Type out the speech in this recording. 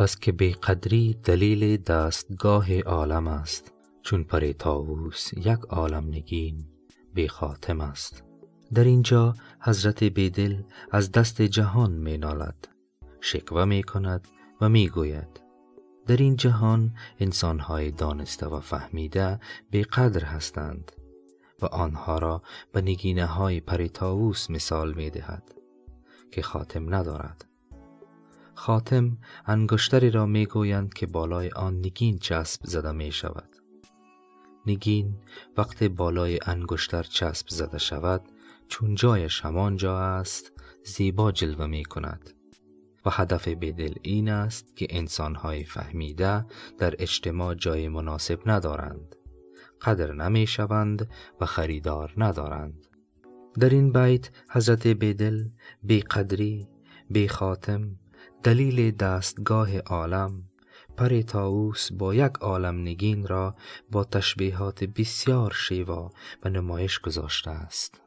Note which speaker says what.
Speaker 1: پس که قدری دلیل دستگاه عالم است. چون پر طاووس یک عالم نگین بی خاتم است. در اینجا حضرت بیدل از دست جهان می نالد. شکوه می کند و می گوید. در این جهان انسانهای دانسته و فهمیده به قدر هستند و آنها را به نگینه های پریتاووس مثال می دهد که خاتم ندارد. خاتم انگشتری را می گویند که بالای آن نگین چسب زده می شود نگین وقت بالای انگشتر چسب زده شود چون جایش همان جا است زیبا جلوه می کند و هدف بدل این است که انسانهای فهمیده در اجتماع جای مناسب ندارند. قدر نمی شوند و خریدار ندارند. در این بیت حضرت بدل بی قدری بی خاتم دلیل دستگاه عالم پر تاووس با یک عالم نگین را با تشبیهات بسیار شیوا و نمایش گذاشته است.